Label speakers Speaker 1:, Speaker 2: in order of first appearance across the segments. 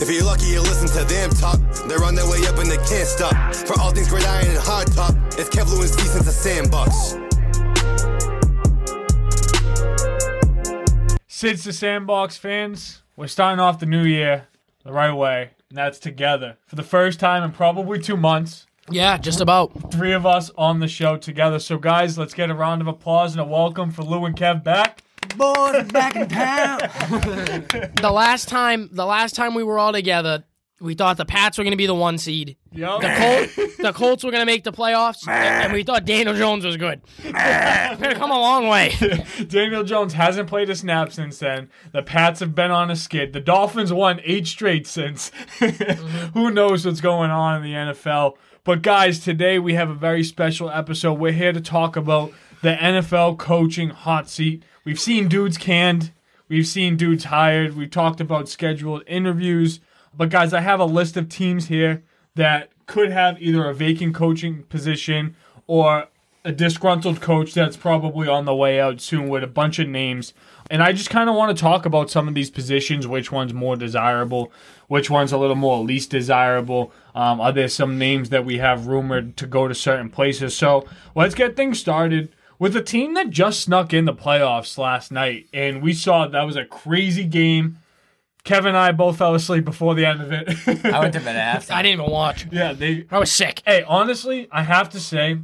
Speaker 1: If you're lucky, you listen to them talk. They're on their way up and they can't stop. For all things great iron and hard top, it's Kev Lewis since the sandbox.
Speaker 2: Since the Sandbox fans, we're starting off the new year the right way, and that's together. For the first time in probably two months,
Speaker 3: Yeah, just about.
Speaker 2: three of us on the show together. So, guys, let's get a round of applause and a welcome for Lou and Kev back.
Speaker 4: Boys back in town.
Speaker 3: The last time, the last time we were all together, we thought the Pats were going to be the one seed.
Speaker 2: Yo.
Speaker 3: The Colts, the Colts were going to make the playoffs, and we thought Daniel Jones was good. We're going to come a long way.
Speaker 2: Daniel Jones hasn't played a snap since then. The Pats have been on a skid. The Dolphins won eight straight since. Mm-hmm. Who knows what's going on in the NFL? But guys, today we have a very special episode. We're here to talk about the NFL coaching hot seat. We've seen dudes canned. We've seen dudes hired. We've talked about scheduled interviews. But guys, I have a list of teams here that could have either a vacant coaching position or a disgruntled coach that's probably on the way out soon with a bunch of names. And I just kind of want to talk about some of these positions, which one's more desirable, which one's a little more least desirable. Um, are there some names that we have rumored to go to certain places? So let's get things started with a team that just snuck in the playoffs last night. And we saw that was a crazy game. Kevin and I both fell asleep before the end of it.
Speaker 4: I went to bed after.
Speaker 3: I didn't even watch.
Speaker 2: yeah, they
Speaker 3: I was sick.
Speaker 2: Hey, honestly, I have to say,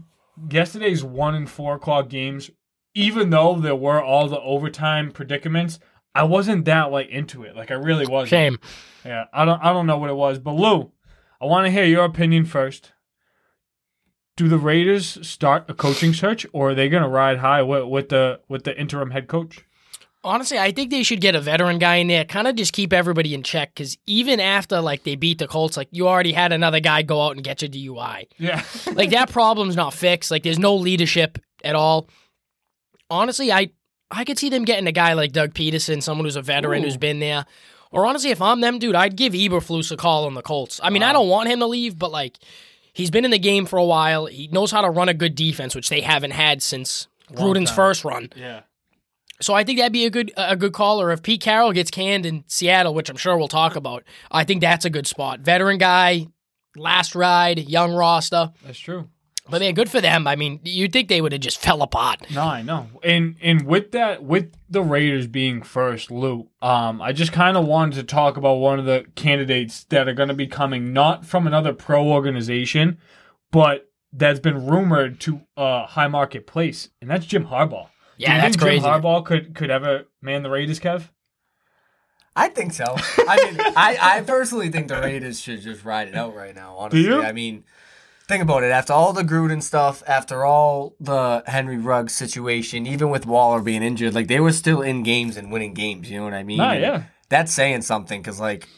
Speaker 2: yesterday's one and four o'clock games, even though there were all the overtime predicaments, I wasn't that like into it. Like I really wasn't.
Speaker 3: Shame.
Speaker 2: Yeah, I don't I don't know what it was. But Lou, I want to hear your opinion first. Do the Raiders start a coaching search or are they gonna ride high with, with the with the interim head coach?
Speaker 3: Honestly, I think they should get a veteran guy in there, kind of just keep everybody in check. Because even after like they beat the Colts, like you already had another guy go out and get your DUI.
Speaker 2: Yeah.
Speaker 3: Like that problem's not fixed. Like there's no leadership at all. Honestly, I I could see them getting a guy like Doug Pederson, someone who's a veteran
Speaker 2: Ooh.
Speaker 3: who's been there. Or honestly, if I'm them, dude, I'd give Eberflus a call on the Colts. I mean, I don't want him to leave, but like he's been in the game for a while. He knows how to run a good defense, which they haven't had since Gruden's
Speaker 2: time.
Speaker 3: first run.
Speaker 2: yeah.
Speaker 3: So I think that'd be a good a good call. Or if Pete Carroll gets canned in Seattle, which I'm sure we'll talk about, I think that's a good spot. Veteran guy, last ride, young roster.
Speaker 2: That's true.
Speaker 3: But man, good for them. I mean, you'd think they would have just fell apart.
Speaker 2: No, I know. And and with that, with the Raiders being first, Lou, um, I just kind of wanted to talk about one of the candidates that are going to be coming not from another pro organization, but that's been rumored to a high market place, and that's Jim Harbaugh. Do
Speaker 3: Yeah,
Speaker 2: you
Speaker 3: that's
Speaker 2: think
Speaker 3: crazy.
Speaker 2: Jim Harbaugh could could ever man the Raiders, Kev?
Speaker 4: I think so. I mean, I, I personally think the Raiders should just ride it out right now. Honestly,
Speaker 2: you?
Speaker 4: I mean, think about it. After all the Gruden stuff, after all the Henry Ruggs situation, even with Waller being injured, like they were still in games and winning games. You know what I mean?
Speaker 2: Nah,
Speaker 4: And
Speaker 2: yeah.
Speaker 4: That's saying something because, like,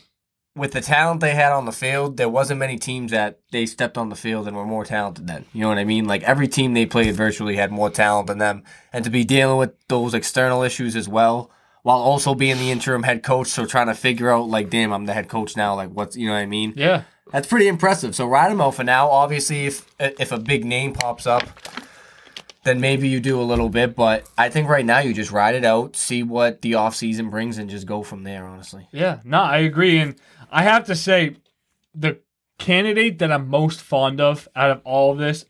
Speaker 4: with the talent they had on the field, there wasn't many teams that they stepped on the field and were more talented than. You know what I mean? Like every team they played virtually had more talent than them, and to be dealing with those external issues as well, while also being the interim head coach, so trying to figure out like, damn, I'm the head coach now. Like, what's you know what I mean?
Speaker 2: Yeah.
Speaker 4: That's pretty impressive. So ride him out for now. Obviously, if if a big name pops up, then maybe you do a little bit. But I think right now you just ride it out, see what the off season brings, and just go from there. Honestly.
Speaker 2: Yeah, no, I agree. And I have to say, the candidate that I'm most fond of out of all of this,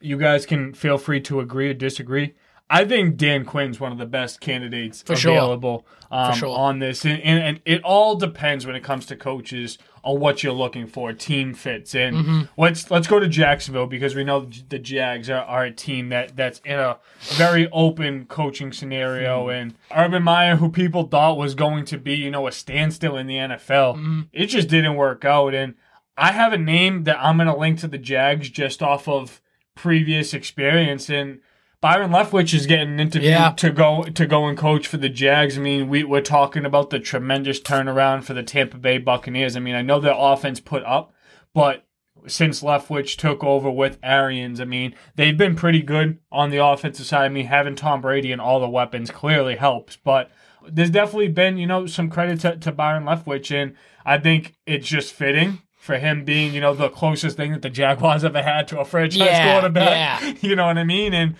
Speaker 2: you guys can feel free to agree or disagree. I think Dan Quinn's one of the best candidates
Speaker 3: For sure.
Speaker 2: available um,
Speaker 3: sure.
Speaker 2: on this. And, and, and it all depends when it comes to coaches on what you're looking for, team fits. And
Speaker 3: Mm-hmm.
Speaker 2: let's let's go to Jacksonville because we know the Jags are, are a team that, that's in a very open coaching scenario.
Speaker 3: Mm-hmm.
Speaker 2: And Urban Meyer, who people thought was going to be, you know, a standstill in the NFL,
Speaker 3: Mm-hmm.
Speaker 2: it just didn't work out. And I have a name that I'm going to link to the Jags just off of previous experience. And Byron Leftwich is getting an interview
Speaker 3: Yeah.
Speaker 2: to go to go and coach for the Jags. I mean, we, we're talking about the tremendous turnaround for the Tampa Bay Buccaneers. I mean, I know their offense put up, but since Leftwich took over with Arians, I mean, they've been pretty good on the offensive side. I mean, having Tom Brady and all the weapons clearly helps, but there's definitely been, you know, some credit to, to Byron Leftwich, and I think it's just fitting for him being, you know, the closest thing that the Jaguars ever had to a franchise
Speaker 3: Yeah,
Speaker 2: quarterback.
Speaker 3: yeah.
Speaker 2: You know what I mean? And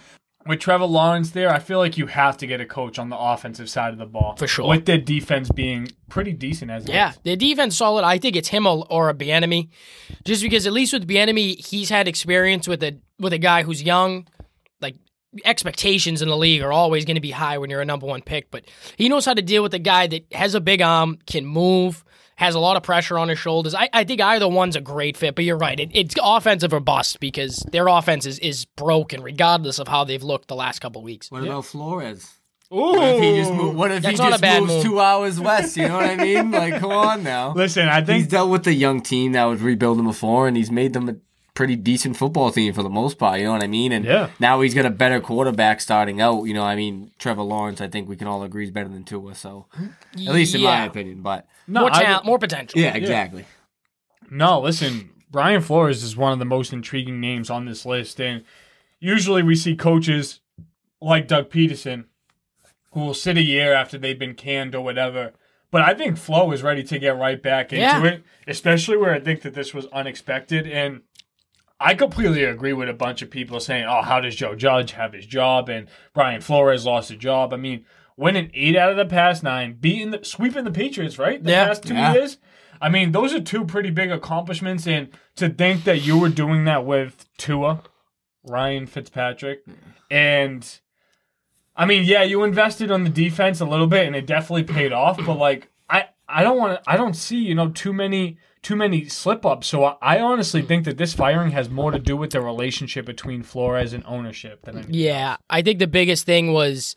Speaker 2: with Trevor Lawrence there, I feel like you have to get a coach on the offensive side of the ball.
Speaker 3: For sure.
Speaker 2: With their defense being pretty decent as it
Speaker 3: Yeah,
Speaker 2: is.
Speaker 3: their defense solid. I think it's him or, or a Bieniemy, just because at least with Bieniemy, he's had experience with a with a guy who's young. Like expectations in the league are always going to be high when you're a number one pick, but he knows how to deal with a guy that has a big arm, can move, has a lot of pressure on his shoulders. I, I think either one's a great fit, but you're right. It, it's offensive or bust because their offense is, is broken regardless of how they've looked the last couple weeks.
Speaker 4: What about Flores?
Speaker 2: Ooh.
Speaker 4: What if he just, move, what if he just moves
Speaker 3: move.
Speaker 4: two hours west? You know what I mean? Like, come on now.
Speaker 2: Listen, I think He's
Speaker 4: dealt with a young team that was rebuilding before, and he's made them a pretty decent football team for the most part. You know what I mean? And
Speaker 2: Yeah.
Speaker 4: now he's got a better quarterback starting out. You know, I mean, Trevor Lawrence. I think we can all agree is better than Tua. So, at least in my opinion. But
Speaker 2: no,
Speaker 3: more talent, more potential.
Speaker 4: yeah, exactly.
Speaker 2: No, listen, Brian Flores is one of the most intriguing names on this list. And usually we see coaches like Doug Pederson who will sit a year after they've been canned or whatever. But I think Flo is ready to get right back into
Speaker 3: Yeah.
Speaker 2: it, especially where I think that this was unexpected. And I completely agree with a bunch of people saying, oh, how does Joe Judge have his job? And Brian Flores lost his job. I mean, winning eight out of the past nine, beating the, sweeping the Patriots, right? The
Speaker 3: Yeah.
Speaker 2: past two
Speaker 4: Yeah.
Speaker 2: years. I mean, those are two pretty big accomplishments. And to think that you were doing that with Tua, Ryan Fitzpatrick, and I mean, yeah, you invested on the defense a little bit, and it definitely paid off. But like, I don't want. I don't see you know too many too many slip ups. So I, I honestly hmm. think that this firing has more to do with the relationship between Flores and ownership than anything.
Speaker 3: Yeah, I think the biggest thing was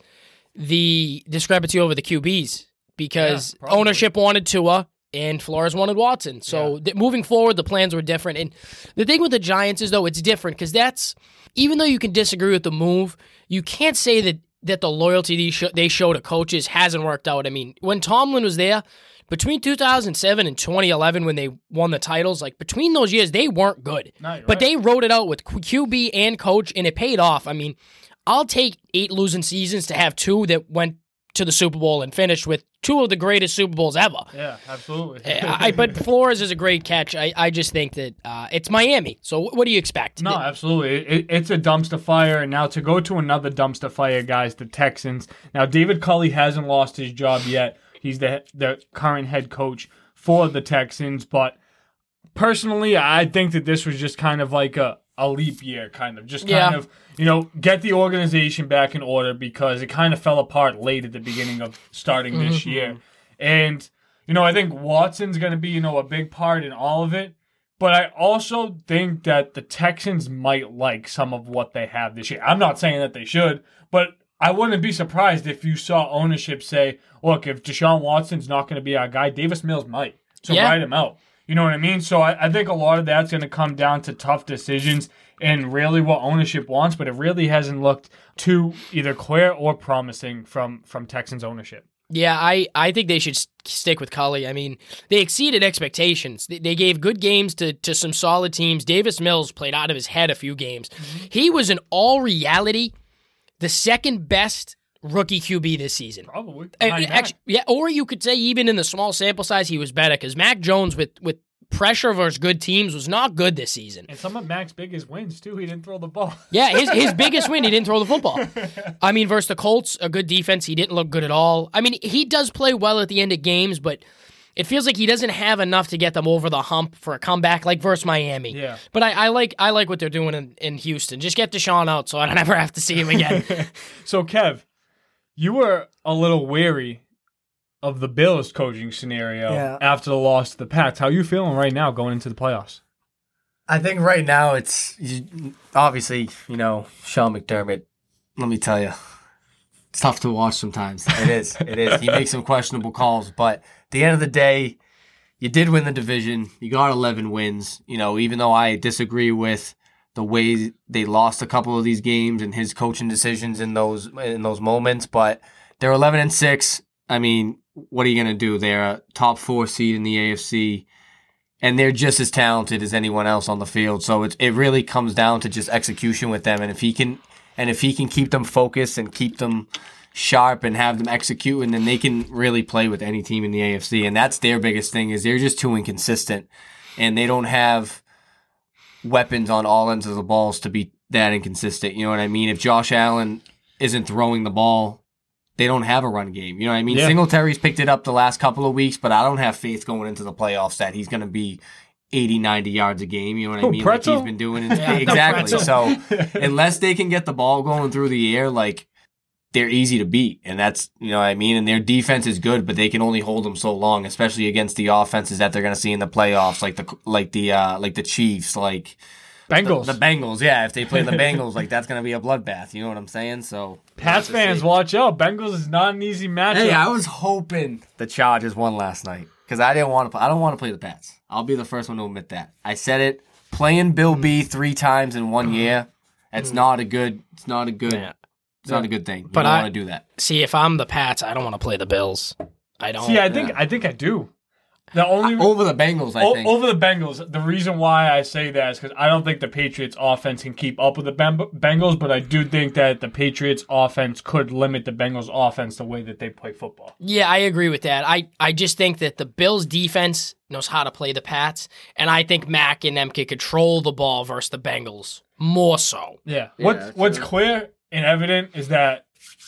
Speaker 3: the discrepancy over the QBs because
Speaker 2: Yeah,
Speaker 3: ownership wanted Tua and Flores wanted Watson. So th- moving forward, the plans were different. And the thing with the Giants is though it's different because that's even though you can disagree with the move, you can't say that that the loyalty they, they show to coaches hasn't worked out. I mean, when Tomlin was there. Between 2007 and 2011, when they won the titles, like between those years, they weren't good. But they wrote it out with QB and coach, and it paid off. I mean, I'll take eight losing seasons to have two that went to the Super Bowl and finished with two of the greatest Super Bowls ever.
Speaker 2: Yeah, absolutely.
Speaker 3: I, I- but Flores is a great catch. I, I just think that uh, it's Miami. So what do you expect?
Speaker 2: No, absolutely. It, it's a dumpster fire. And now to go to another dumpster fire, guys, the Texans. Now, David Culley hasn't lost his job yet. He's the the current head coach for the Texans. But personally, I think that this was just kind of like a, a leap year, kind of. Just kind
Speaker 3: Yeah.
Speaker 2: of, you know, get the organization back in order because it kind of fell apart late at the beginning of starting this mm-hmm. year. And, you know, I think Watson's going to be, you know, a big part in all of it. But I also think that the Texans might like some of what they have this year. I'm not saying that they should, but I wouldn't be surprised if you saw ownership say, look, if Deshaun Watson's not going to be our guy, Davis Mills might. So
Speaker 3: Yeah.
Speaker 2: write him out. You know what I mean? So I, I think a lot of that's going to come down to tough decisions and really what ownership wants, but it really hasn't looked too either clear or promising from from Texans ownership.
Speaker 3: Yeah, I, I think they should stick with Culley. I mean, they exceeded expectations. They, they gave good games to, to some solid teams. Davis Mills played out of his head a few games. Mm-hmm. He was an all reality the second best rookie QB this season.
Speaker 2: Probably.
Speaker 3: Uh,
Speaker 2: Behind Mac.
Speaker 3: actu- yeah, or you could say even in the small sample size, he was better because Mac Jones with with pressure versus good teams was not good this season.
Speaker 2: and some of Mac's biggest wins too. He didn't throw the ball.
Speaker 3: Yeah, his his biggest win, he didn't throw the football. I mean, versus the Colts, a good defense, he didn't look good at all. I mean, he does play well at the end of games, but it feels like he doesn't have enough to get them over the hump for a comeback like versus Miami.
Speaker 2: Yeah.
Speaker 3: But I, I like I like what they're doing in, in Houston. Just get Deshaun out so I don't ever have to see him again.
Speaker 2: So Kev, you were a little wary of the Bills coaching scenario
Speaker 4: Yeah.
Speaker 2: after the loss to the Pats. How you feeling right now going into the playoffs?
Speaker 4: I think right now it's you- obviously you know Sean McDermott. Let me tell you, it's tough to watch sometimes. It is. It is. He makes some questionable calls, but at the end of the day, you did win the division. You got 11 wins. You know, even though I disagree with the way they lost a couple of these games and his coaching decisions in those in those moments, but they're 11 and six. I mean, what are you gonna do? They're a top four seed in the AFC and they're just as talented as anyone else on the field. So it it really comes down to just execution with them, and if he can and if he can keep them focused and keep them sharp and have them execute, and then they can really play with any team in the AFC. And that's their biggest thing is they're just too inconsistent, and they don't have weapons on all ends of the balls to be that inconsistent. You know what I mean? If Josh Allen isn't throwing the ball, they don't have a run game. You know what I mean?
Speaker 2: Yeah.
Speaker 4: Singletary's picked it up the last couple of weeks, but I don't have faith going into the playoffs that he's going to be 80, 90 yards a game. You know what I mean?
Speaker 2: Pretzel?
Speaker 4: Like he's been doing it.
Speaker 3: Yeah, the
Speaker 4: exactly.
Speaker 3: Pretzel.
Speaker 4: So unless they can get the ball going through the air, like they're easy to beat. And that's, you know what I mean? And their defense is good, but they can only hold them so long, especially against the offenses that they're going to see in the playoffs, like the, like the, uh, like the Chiefs, like
Speaker 2: Bengals.
Speaker 4: the, the Bengals. Yeah. If they play the Bengals, like that's going to be a bloodbath. You know what I'm saying? So
Speaker 2: Pats fans, watch out. Bengals is not an easy matchup.
Speaker 4: Hey, I was hoping the Chargers won last night because I didn't want to. I don't want to play the Pats. I'll be the first one to admit that. I said it. Playing Bill B three times in one year, it's not a good. It's not a good.
Speaker 3: Yeah.
Speaker 4: It's not a good thing. You
Speaker 3: But
Speaker 4: don't
Speaker 3: I-
Speaker 4: want to do that.
Speaker 3: See, if I'm the Pats, I don't want to play the Bills. I don't.
Speaker 2: See, I think I think I do. The only uh,
Speaker 4: Over the Bengals, I
Speaker 2: O-
Speaker 4: think.
Speaker 2: over the Bengals. The reason why I say that is because I don't think the Patriots' offense can keep up with the Bem- Bengals, but I do think that the Patriots' offense could limit the Bengals' offense the way that they play football.
Speaker 3: Yeah, I agree with that. I, I just think that the Bills defense knows how to play the Pats, and I think Mac and them can control the ball versus the Bengals more so.
Speaker 2: Yeah. What's
Speaker 4: that's
Speaker 2: What's
Speaker 4: true.
Speaker 2: clear and evident is that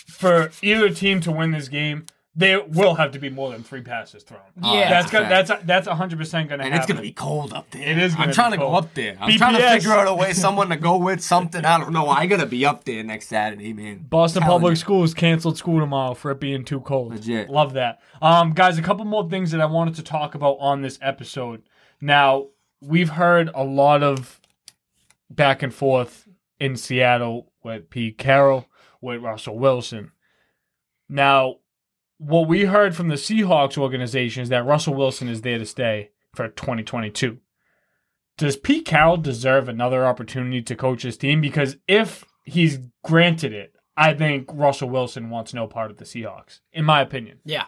Speaker 2: for either team to win this game, there will have to be more than three passes thrown.
Speaker 3: Yeah.
Speaker 2: that's gonna,
Speaker 4: That's
Speaker 2: that's hundred percent gonna
Speaker 4: and
Speaker 2: happen.
Speaker 4: it's gonna be cold up there.
Speaker 2: It is
Speaker 4: I'm
Speaker 2: be
Speaker 4: trying to go up there. I'm trying to figure out a way, someone to go with something. I don't know. I gotta be up there next Saturday, man.
Speaker 2: Boston Public
Speaker 4: you.
Speaker 2: Schools canceled school tomorrow for it being too cold.
Speaker 4: Legit.
Speaker 2: Love that. Um, guys, a couple more things that I wanted to talk about on this episode. Now, we've heard a lot of back and forth in Seattle with Pete Carroll, with Russell Wilson. Now, what we heard from the Seahawks organization is that Russell Wilson is there to stay for 2022. Does Pete Carroll deserve another opportunity to coach his team? Because if he's granted it, I think Russell Wilson wants no part of the Seahawks, in my opinion.
Speaker 3: Yeah.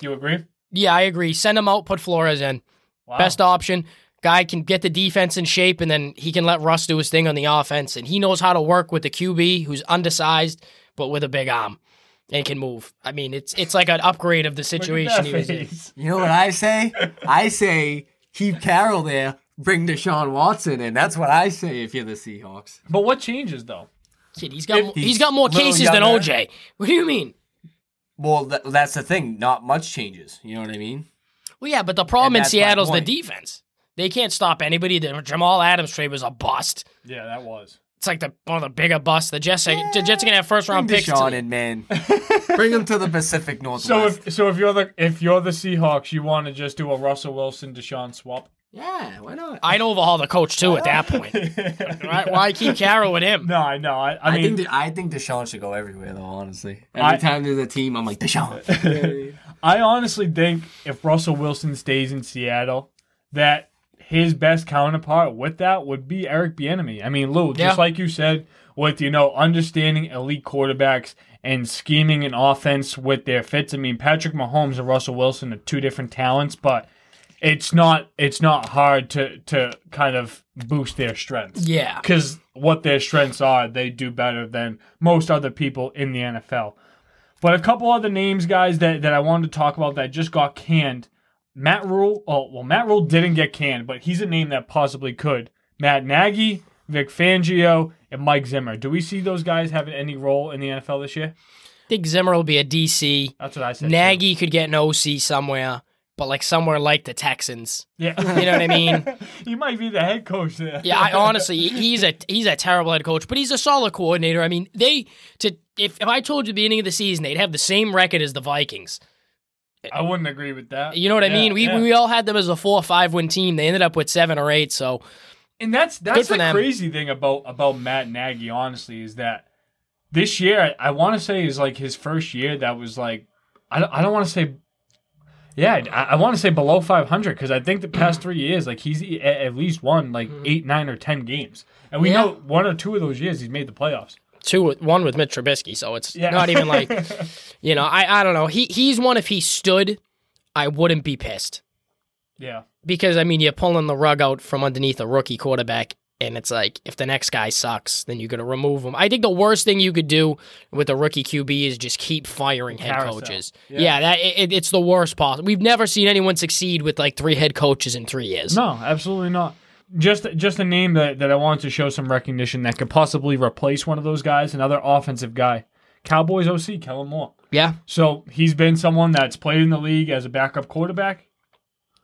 Speaker 2: Do you agree?
Speaker 3: Yeah, I agree. Send him out, put Flores in.
Speaker 2: Wow.
Speaker 3: Best option. Guy can get the defense in shape, and then he can let Russ do his thing on the offense. And he knows how to work with the QB, who's undersized but with a big arm and can move. I mean, it's it's like an upgrade of the situation he was in.
Speaker 4: You know what I say? I say keep Carroll there, bring Deshaun Watson in. That's what I say if you're the Seahawks.
Speaker 2: But what changes though?
Speaker 3: Kid, he's got he's
Speaker 4: he's
Speaker 3: got more
Speaker 4: little
Speaker 3: cases than OJ. What do you mean?
Speaker 4: Well, th- that's the thing. Not much changes. You know what I mean?
Speaker 3: Well, yeah, but the problem
Speaker 4: And
Speaker 3: in
Speaker 4: that's my
Speaker 3: Seattle's the defense. They can't stop anybody. The Jamal Adams trade was a bust.
Speaker 2: Yeah, that was.
Speaker 3: It's like the one of the bigger busts. The Jets, are, the Jets are gonna have first
Speaker 4: Bring
Speaker 3: round picks.
Speaker 4: Deshaun
Speaker 3: to-
Speaker 4: in, man. bring him to the Pacific Northwest.
Speaker 2: So if so if you're the if you're the Seahawks, you want to just do a Russell Wilson Deshaun swap.
Speaker 4: yeah, why not?
Speaker 3: I'd overhaul the coach too at that point. Why, why keep Carroll with him?
Speaker 2: No, I know. I, I
Speaker 4: I,
Speaker 2: mean,
Speaker 4: think that, I think Deshaun should go everywhere though. Honestly, every
Speaker 2: I-
Speaker 4: time there's a team, I'm like Deshaun.
Speaker 2: I honestly think if Russell Wilson stays in Seattle, that his best counterpart with that would be Eric Bieniemy. I mean, Lou, just
Speaker 3: Yeah.
Speaker 2: like you said, with you know understanding elite quarterbacks and scheming an offense with their fits. I mean, Patrick Mahomes and Russell Wilson are two different talents, but it's not it's not hard to to kind of boost their strengths.
Speaker 3: Yeah.
Speaker 2: because what their strengths are, they do better than most other people in the NFL. But a couple other names, guys, that, that I wanted to talk about that just got canned. Matt Rhule. Oh, well, Matt Rhule didn't get canned, but he's a name that possibly could. Matt Nagy, Vic Fangio, and Mike Zimmer. Do we see those guys having any role in the NFL this year?
Speaker 3: I think Zimmer will be a DC.
Speaker 2: That's what I said.
Speaker 3: Nagy could get an OC somewhere, but like somewhere like the Texans.
Speaker 2: Yeah.
Speaker 3: You know what I mean?
Speaker 2: he might be the head coach there.
Speaker 3: Yeah, I honestly, he's a he's a terrible head coach, but he's a solid coordinator. I mean, they to if if I told you at the beginning of the season they'd have the same record as the Vikings.
Speaker 2: I wouldn't agree with that.
Speaker 3: You know what I mean? We
Speaker 2: yeah.
Speaker 3: we all had them as a four or five win team. They ended up with seven or eight. So
Speaker 2: And that's that's the
Speaker 3: them.
Speaker 2: crazy thing about about Matt Nagy, honestly, is that this year I, I want to say is like his first year that was like I don't, I don't want to say yeah I, I want to say below 500 because I think the past three years like he's at, least won like eight nine or ten games and we
Speaker 3: Mm-hmm. Yeah.
Speaker 2: know one or two of those years he's made the playoffs.
Speaker 3: Two with one with Mitch Trubisky. So it's
Speaker 2: Yeah.
Speaker 3: not even like you know. I I don't know. He he's one. If he stood, I wouldn't be pissed
Speaker 2: yeah.
Speaker 3: because I mean you're pulling the rug out from underneath a rookie quarterback. And it's like, if the next guy sucks, then you're to remove him. I think the worst thing you could do with a rookie QB is just keep firing head
Speaker 2: Carousel.
Speaker 3: coaches.
Speaker 2: Yeah.
Speaker 3: Yeah, that it, it's the worst possible. We've never seen anyone succeed with like three head coaches in three years.
Speaker 2: No, absolutely not. Just just a name that, that I wanted to show some recognition that could possibly replace one of those guys, another offensive guy. Cowboys OC, Kellen Moore.
Speaker 3: Yeah.
Speaker 2: So he's been someone that's played in the league as a backup quarterback.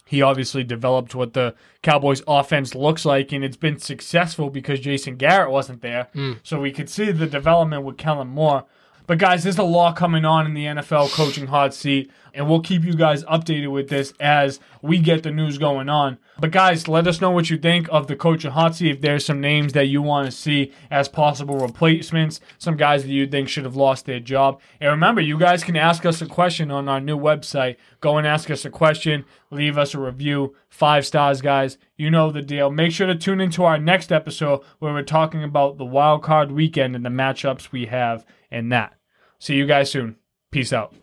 Speaker 2: He obviously developed what the Cowboys offense looks like, and it's been successful because Jason Garrett wasn't there. Hmm. So we could see the development with Kellen Moore. But guys, there's a lot coming on in the NFL coaching hot seat, and we'll keep you guys updated with this as we get the news going on. But guys, let us know what you think of the coaching hot seat. If there's some names that you want to see as possible replacements, some guys that you think should have lost their job. And remember, you guys can ask us a question on our new website. Go and ask us a question, leave us a review, five stars, guys. You know the deal. Make sure to tune into our next episode where we're talking about the wild card weekend and the matchups we have in that. See you guys soon. Peace out.